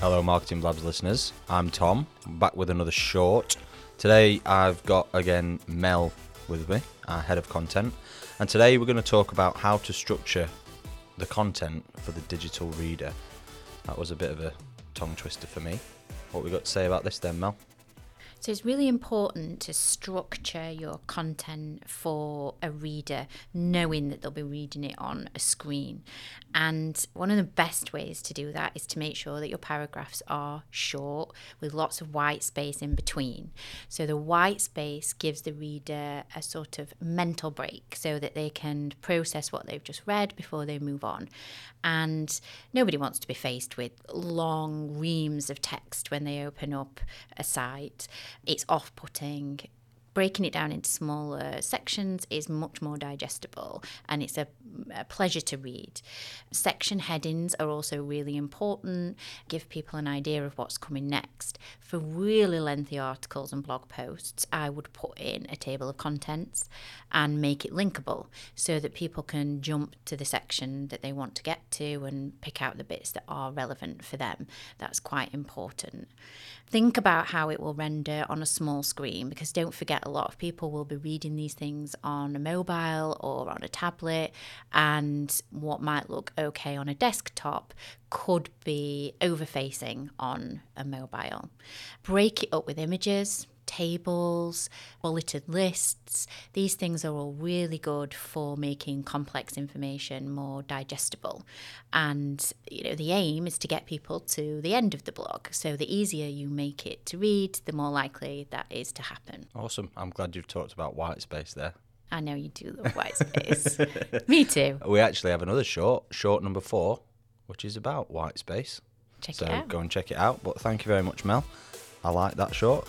Hello, Marketing Blab listeners. I'm Tom, back with another short. Today I've got again Mel with me, our head of content, and today we're going to talk about how to structure the content for the digital reader. That was a bit of a tongue twister for me. What we got to say about this then, Mel? So it's really important to structure your content for a reader, knowing that they'll be reading it on a screen. And one of the best ways to do that is to make sure that your paragraphs are short with lots of white space in between. So the white space gives the reader a sort of mental break so that they can process what they've just read before they move on. And nobody wants to be faced with long reams of text when they open up a site it's off putting. Breaking it down into smaller sections is much more digestible and it's a, a, pleasure to read. Section headings are also really important, give people an idea of what's coming next. For really lengthy articles and blog posts, I would put in a table of contents and make it linkable so that people can jump to the section that they want to get to and pick out the bits that are relevant for them. That's quite important. Think about how it will render on a small screen because don't forget, a lot of people will be reading these things on a mobile or on a tablet, and what might look okay on a desktop could be overfacing on a mobile. Break it up with images tables, bulleted lists. These things are all really good for making complex information more digestible. And you know, the aim is to get people to the end of the blog. So the easier you make it to read, the more likely that is to happen. Awesome. I'm glad you've talked about white space there. I know you do love white space. Me too. We actually have another short, short number four, which is about white space. Check so it out. go and check it out. But thank you very much, Mel. I like that short